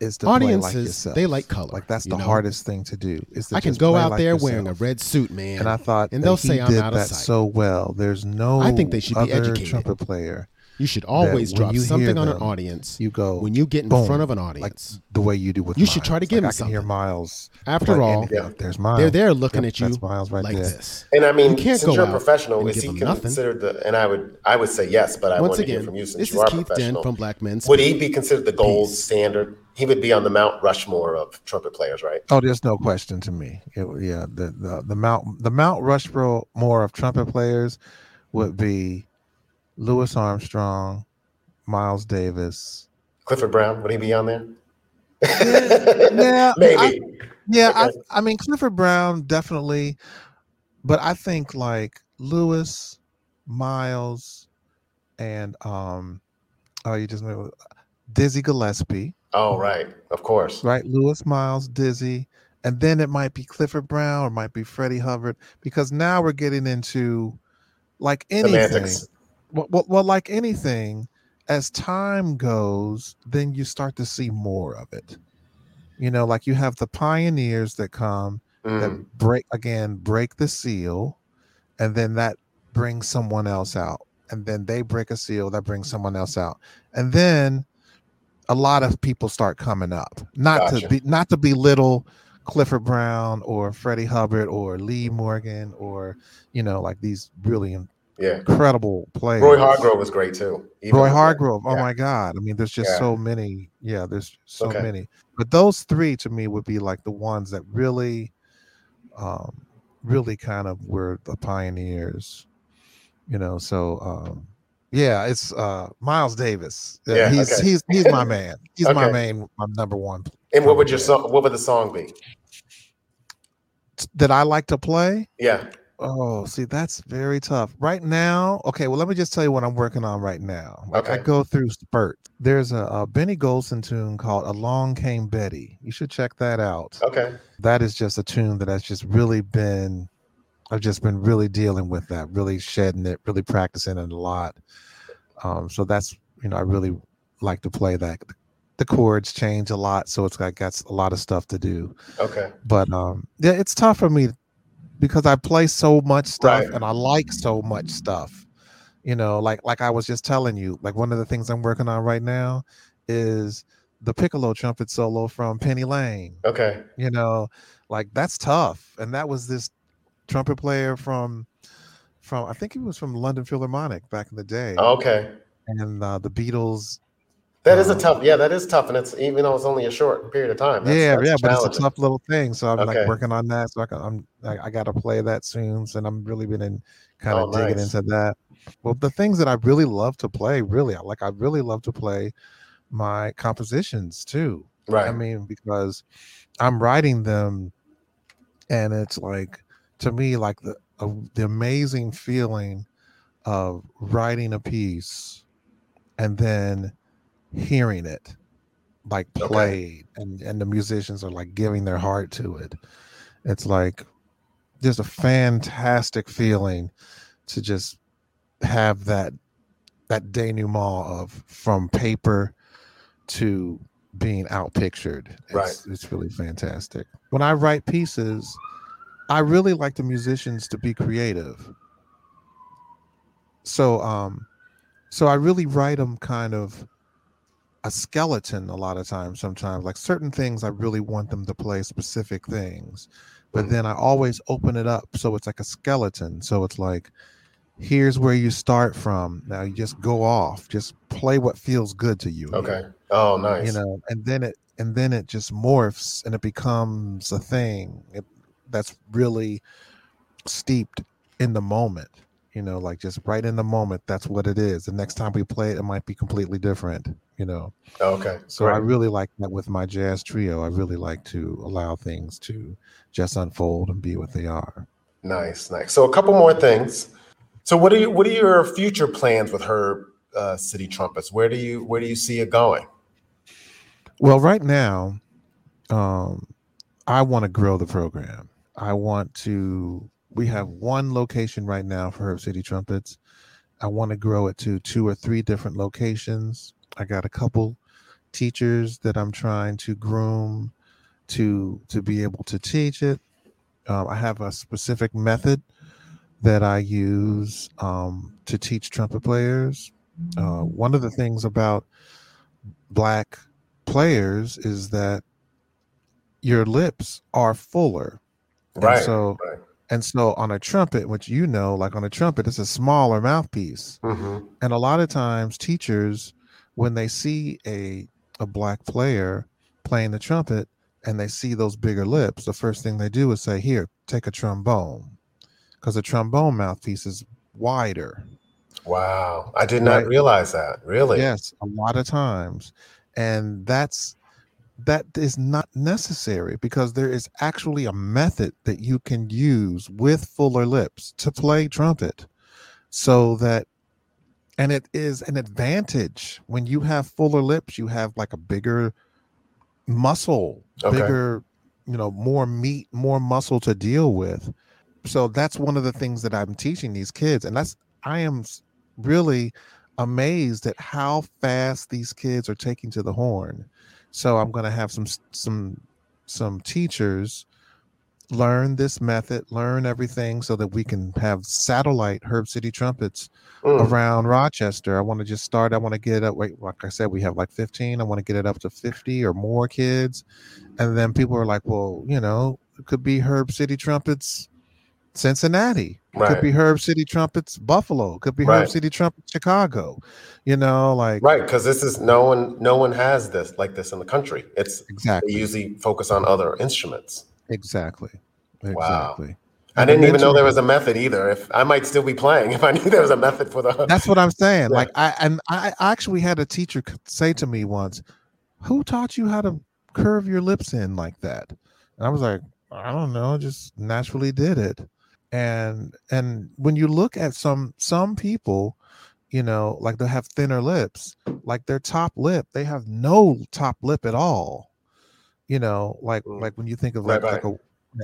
is to like Audiences, yourself. they like color, Like that's the know? hardest thing to do. Is to I can go out like there wearing a red suit, man. And I thought, and they'll he say I'm out of that sight. so well. There's no. I think they should be educated. trumpet player. You should always drop you hear something on an audience You go when you get in boom, front of an like audience. the way you do with. You should try to Miles. give like, him I can hear. Miles. After all. Yeah. there's Miles. they're there looking Yep, at you That's Miles right like there. this. And I mean, You can't since go you're a professional, is he him nothing. considered the? And I would, I would say yes, but I Once want to again, hear from you since this you is are Keith professional. From Black Men Would he be considered the gold Peace. standard? He would be on the Mount Rushmore of trumpet players, right? Oh, there's no question to me. It, yeah, the, the the Mount the Mount Rushmore of trumpet players would be Louis Armstrong, Miles Davis. Clifford Brown, would he be on there? (laughs) Yeah, (laughs) maybe. Yeah, Okay. I I mean Clifford Brown definitely, but I think like Louis, Miles, and um, oh, you just made Dizzy Gillespie, oh, right, of course. right? Louis, Miles, Dizzy, and then it might be Clifford Brown or might be Freddie Hubbard because now we're getting into like anything. Semantics. Well, well, well, like anything, as time goes, then you start to see more of it. You know, like you have the pioneers that come Mm. that break again, break the seal, and then that brings someone else out. And then they break a seal, that brings someone else out. And then a lot of people start coming up. Not Gotcha. to be not to belittle Clifford Brown or Freddie Hubbard or Lee Morgan or you know, like these really Yeah. incredible players. Roy Hargrove was great too. Roy with that. Hargrove. Oh my God. I mean, there's just Yeah. so many. Yeah, there's so Okay. many. But those three to me would be like the ones that really, um, really kind of were the pioneers. You know, so um, yeah, it's uh Miles Davis. Uh, Yeah, he's okay. he's he's my man. He's my main, my number one. And what would your song? What would the song be? that I like to play? Yeah. Oh, see, that's very tough. Right now, okay, well, let me just tell you what I'm working on right now. Like I go through spurts. There's a, a Benny Golson tune called Along Came Betty. You should check that out. Okay. That is just a tune that has just really been, I've just been really dealing with that, really shedding it, really practicing it a lot. Um, so that's, you know, I really like to play that. The chords change a lot, so it's like got a lot of stuff to do Okay. but um yeah it's tough for me because i play so much stuff Right. and i like so much stuff you know like like i was just telling you like one of the things i'm working on right now is the piccolo trumpet solo from penny lane Okay. you know like that's tough and that was this trumpet player from from i think he was from london philharmonic back in the day Okay. and uh, the beatles That is a Um, tough. Yeah, that is tough, and it's even though it's only a short period of time. That's, yeah, that's yeah, but it's a tough little thing. So I'm Okay. like working on that. So I can, I'm I, I got to play that soon, and I'm really been in kind Oh, of digging nice. into that. Well, the things that I really love to play, really, I like I really love to play my compositions too. Right. I mean, because I'm writing them, and it's like to me like the a, the amazing feeling of writing a piece and then hearing it like Okay. played and and the musicians are like giving their heart to it it's like just a fantastic feeling to just have that that denouement of from paper to being outpictured it's, Right. it's really fantastic when i write pieces i really like the musicians to be creative so um so i really write them kind of a skeleton a lot of times sometimes like certain things i really want them to play specific things but Mhm. then i always open it up so it's like a skeleton so it's like here's where you start from now you just go off just play what feels good to you Okay. Oh, nice. you know and then it and then it just morphs and it becomes a thing it, that's really steeped in the moment you know like just right in the moment that's what it is the next time we play it it might be completely different you know okay. so i really like that with my jazz trio i really like to allow things to just unfold and be what they are Nice, nice. So a couple more things. So what are you what are your future plans with her uh, city trumpets? Where do you where do you see it going? well right now um i want to grow the program i want to we have one location right now for herb city trumpets i want to grow it to two or three different locations i got a couple teachers that i'm trying to groom to to be able to teach it um, i have a specific method that i use um, to teach trumpet players uh, one of the things about black players is that your lips are fuller and Right. so right. And so on a trumpet which you know like on a trumpet it's a smaller mouthpiece hmm and a lot of times teachers when they see a a black player playing the trumpet and they see those bigger lips the first thing they do is say here take a trombone because a trombone mouthpiece is wider Wow. I did not Right. realize that. Really? yes a lot of times and that's that is not necessary because there is actually a method that you can use with fuller lips to play trumpet so that and it is an advantage when you have fuller lips you have like a bigger muscle Okay. bigger you know more meat more muscle to deal with so that's one of the things that i'm teaching these kids and that's i am really amazed at how fast these kids are taking to the horn so i'm going to have some some some teachers learn this method learn everything so that we can have satellite herb city trumpets Mm. around Rochester. I want to just start. I want to get it up. Wait, like I said, we have like 15. I want to get it up to 50 or more kids. And then people are like, well, you know, it could be Herb City Trumpets, Cincinnati. It Right. Could be Herb City Trumpets, Buffalo. Could be Right. Herb City Trumpets, Chicago. You know, like Right, because this is no one no one has this like this in the country. It's they exactly, usually focus on other instruments. exactly, Wow. I didn't even know there was a method either. If I might still be playing (laughs) if I knew there was a method for the (laughs) That's what I'm saying. Yeah. Like I and I actually had a teacher say to me once, "Who taught you how to curve your lips in like that?" And I was like, "I don't know, just naturally did it." And and when you look at some some people, you know, like they have thinner lips, like their top lip, they have no top lip at all. You know, like Mm. like when you think of Right, like like a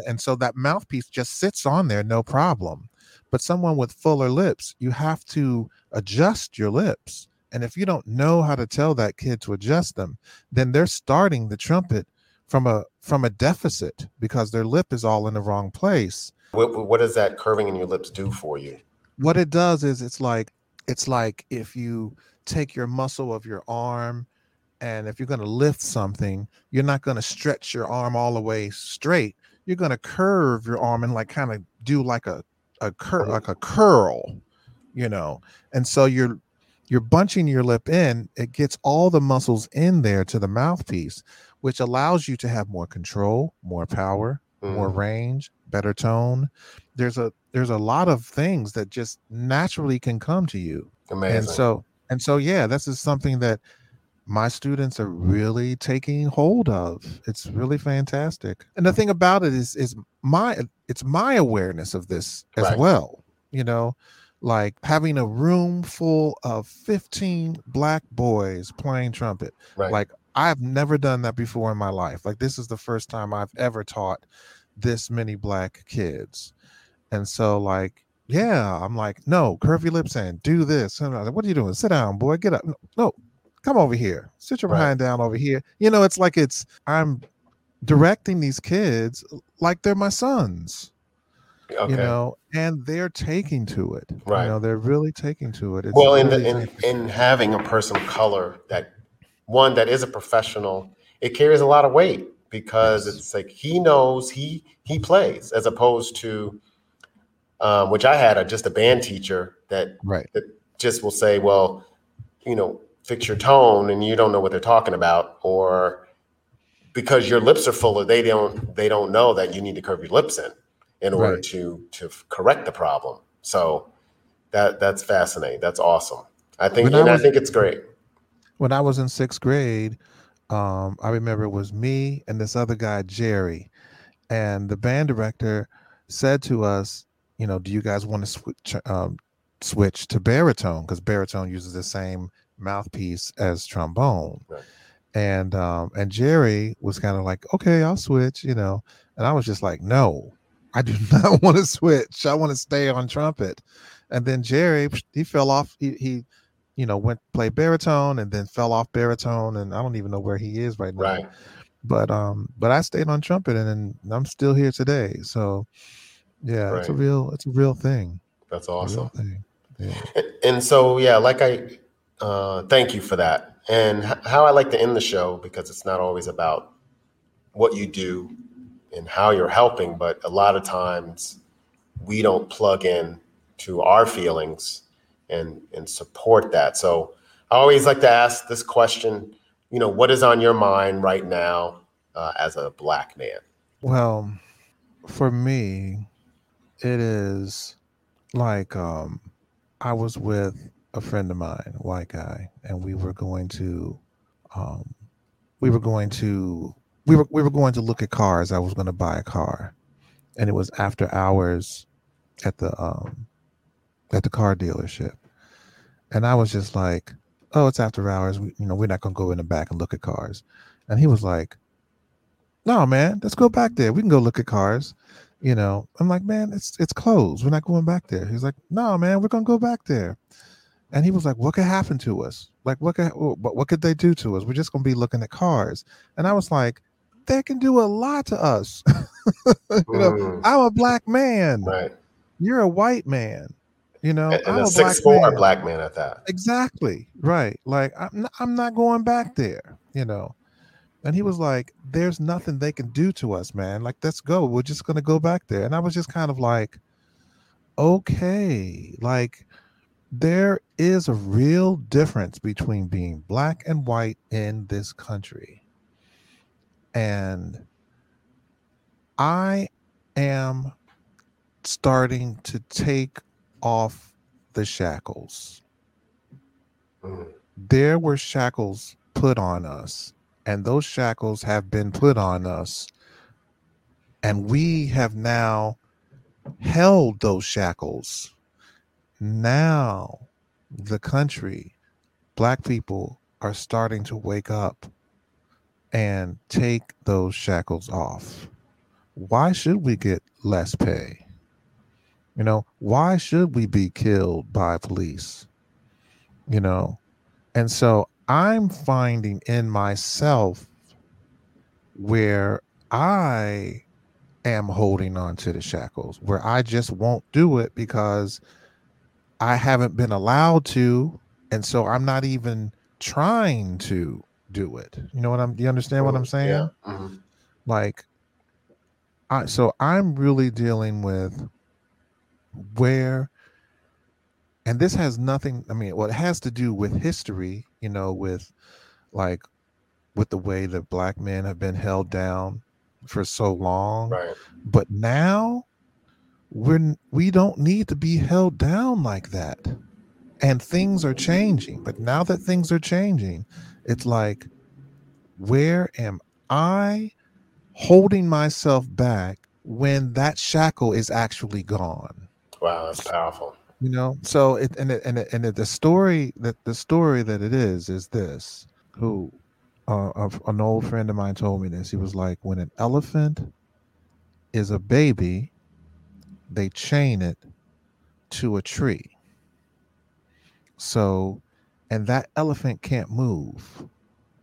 and so that mouthpiece just sits on there no problem but someone with fuller lips you have to adjust your lips and if you don't know how to tell that kid to adjust them then they're starting the trumpet from a from a deficit because their lip is all in the wrong place what, what does that curving in your lips do for you? what it does is it's like it's like if you take your muscle of your arm and if you're going to lift something you're not going to stretch your arm all the way straight. You're going to curve your arm and like kind of do like a a cur- mm-hmm. like a curl you know? And so you're you're bunching your lip in it gets all the muscles in there to the mouthpiece which allows you to have more control more power more Mm. range better tone there's a there's a lot of things that just naturally can come to you Amazing. and so and so yeah this is something that my students are really taking hold of. It's really fantastic. And the thing about it is is my it's my awareness of this as Right. well. You know, like having a room full of 15 black boys playing trumpet. Right. Like I've never done that before in my life. Like this is the first time I've ever taught this many black kids. And so like yeah, I'm like, no, curve your lips and do this. And I'm like, what are you doing? Sit down, boy. Get up. No, no, come over here. Sit your Right. behind down over here. You know, it's like it's I'm directing these kids like they're my sons, okay. you know, and they're taking to it. Right. You know, they're really taking to it. It's well, in, really the, in in having a person of color that one that is a professional, it carries a lot of weight because it's like he knows he he plays as opposed to um, which I had a, just a band teacher that right. that just will say, well, you know, fix your tone, and you don't know what they're talking about, or because your lips are fuller, they don't they don't know that you need to curve your lips in in order Right. to to correct the problem. So that that's fascinating. That's awesome. I think When I and I was- think it's great. When I was in sixth grade, um, I remember it was me and this other guy, Jerry, and the band director said to us, you know, do you guys want to switch um, switch to baritone because baritone uses the same mouthpiece as trombone, Right. and um, and Jerry was kind of like, okay, I'll switch, you know, and I was just like, no, I do (laughs) not want to switch. I want to stay on trumpet. And then Jerry, he fell off. He, he you know, went play baritone and then fell off baritone, and I don't even know where he is right now. Right. But um, but I stayed on trumpet, and, and I'm still here today. So, yeah, it's a real, it's a real thing. That's awesome. thing. Yeah. (laughs) And so, yeah, like I uh, thank you for that. And how I like to end the show because it's not always about what you do and how you're helping, but a lot of times we don't plug in to our feelings and and support that. So I always like to ask this question. You know, what is on your mind right now uh, as a black man? Well, for me, it is like um, I was with a friend of mine, white guy, and we were going to, um, we were going to, we were we were going to look at cars. I was going to buy a car, and it was after hours at the um, at the car dealership, and I was just like, "Oh, it's after hours. We, you know, we're not going to go in the back and look at cars." And he was like, no man let's go back there. We can go look at cars. You know? I'm like man it's it's closed. We're not going back there. He's like no man we're gonna go back there. And he was like what could happen to us? Like what could what, what could they do to us? We're just gonna be looking at cars. And i was like they can do a lot to us. (laughs) You know Mm, i'm a black man. Right. you're a white man you know And, i'm a a black six four man. black man at that. Exactly. Right. Like I'm not, I'm not going back there, you know. And he was like, "There's nothing they can do to us, man. Like let's go. We're just going to go back there." And I was just kind of like, "Okay, like there is a real difference between being black and white in this country." And I am starting to take off the shackles Mm, there were shackles put on us, and those shackles have been put on us, and we have now held those shackles. Now, the country, black people are starting to wake up and take those shackles off. Why should we get less pay? You know, why should we be killed by police? You know, and so I'm finding in myself where I am holding on to the shackles, where I just won't do it because I haven't been allowed to. And so I'm not even trying to do it. You know what I'm, do you understand what I'm saying? Yeah. mhm. like I so I'm really dealing with where and this has nothing I mean well it has to do with history, you know, with like with the way that black men have been held down for so long. Right. But now we're we don't need to be held down like that. And things are changing. But now that things are changing It's like, where am I holding myself back when that shackle is actually gone? Wow, that's powerful. You know, so it and it, and it, and it, the story that the story that it is is this. Who, uh, an old friend of mine told me this. He was like, when an elephant is a baby, they chain it to a tree. So, and that elephant can't move.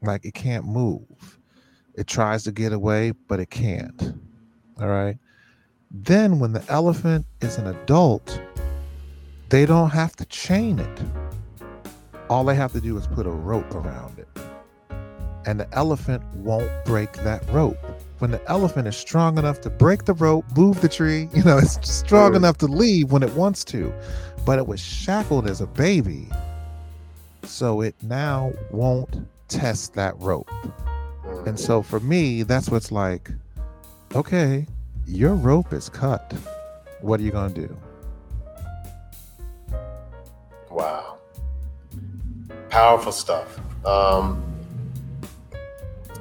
Like it can't move. It tries to get away, but it can't. All right. Then, when the elephant is an adult, they don't have to chain it. All they have to do is put a rope around it. And the elephant won't break that rope. When the elephant is strong enough to break the rope, move the tree, (laughs) you know, it's strong enough to leave when it wants to. But it was shackled as a baby. So it now won't test that rope. And so for me, that's what's like, okay, your rope is cut. What are you going to do? Wow. Powerful stuff. Um,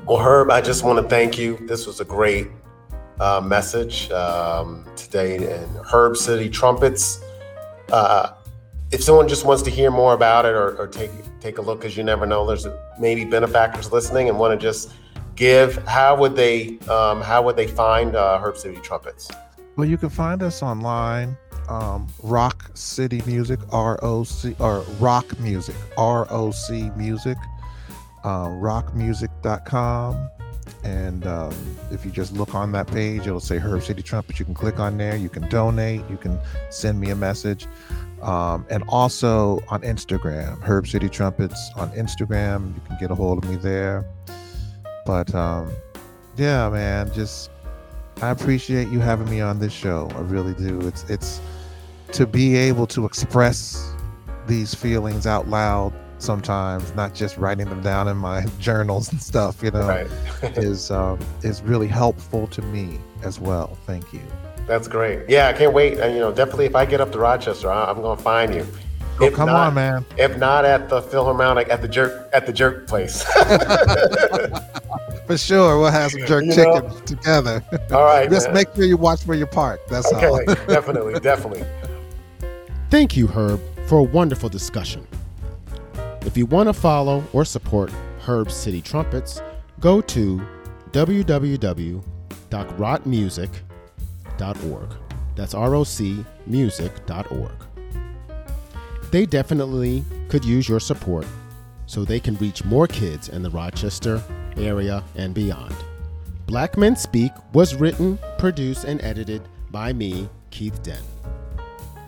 well, Herb, I just want to thank you. This was a great uh, message um, today. And Herb City Trumpets. Uh, if someone just wants to hear more about it or, or take take a look, because you never know, there's maybe benefactors listening and want to just give. How would they um, How would they find uh, Herb City Trumpets? Well, you can find us online um, Rock City Music, R O C, or Rock Music, R O C Music, uh, rocmusic.com. And um, if you just look on that page, it'll say Herb City Trumpets. You can click on there, you can donate, you can send me a message. Um, and also on Instagram, Herb City Trumpets on Instagram. You can get a hold of me there. But um, yeah, man, just I appreciate you having me on this show. I really do. It's it's to be able to express these feelings out loud sometimes not just writing them down in my (laughs) journals and stuff you know right. (laughs) is um, is really helpful to me as well. Thank you. That's great. Yeah i can't wait. And you know definitely if i get up to rochester i'm gonna find you. Oh, come not, on man. if not at the philharmonic at the jerk at the jerk place (laughs) for sure we'll have some jerk you chicken know? together all right (laughs) just man. make sure you watch where you park that's okay, all (laughs) definitely definitely Thank you, Herb, for a wonderful discussion. If you want to follow or support Herb City Trumpets, go to www.rocmusic.org. That's R O C music.org. They definitely could use your support so they can reach more kids in the Rochester area and beyond. Black Men Speak was written, produced, and edited by me, Keith Dent.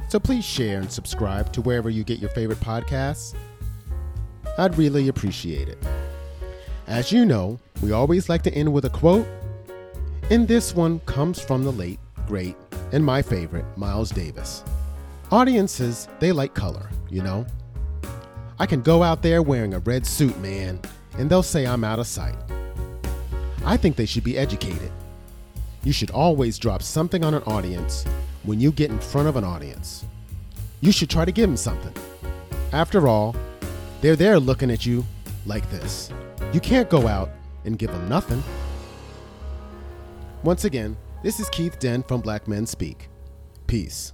So please share and subscribe to wherever you get your favorite podcasts. I'd really appreciate it. As you know, we always like to end with a quote, and this one comes from the late, great, and my favorite, Miles Davis. Audiences, they like color, you know? I can go out there wearing a red suit, man, and they'll say I'm out of sight. I think they should be educated. You should always drop something on an audience when you get in front of an audience. You should try to give them something. After all, they're there looking at you like this. You can't go out and give them nothing. Once again, this is Keith Dent from Black Men Speak. Peace.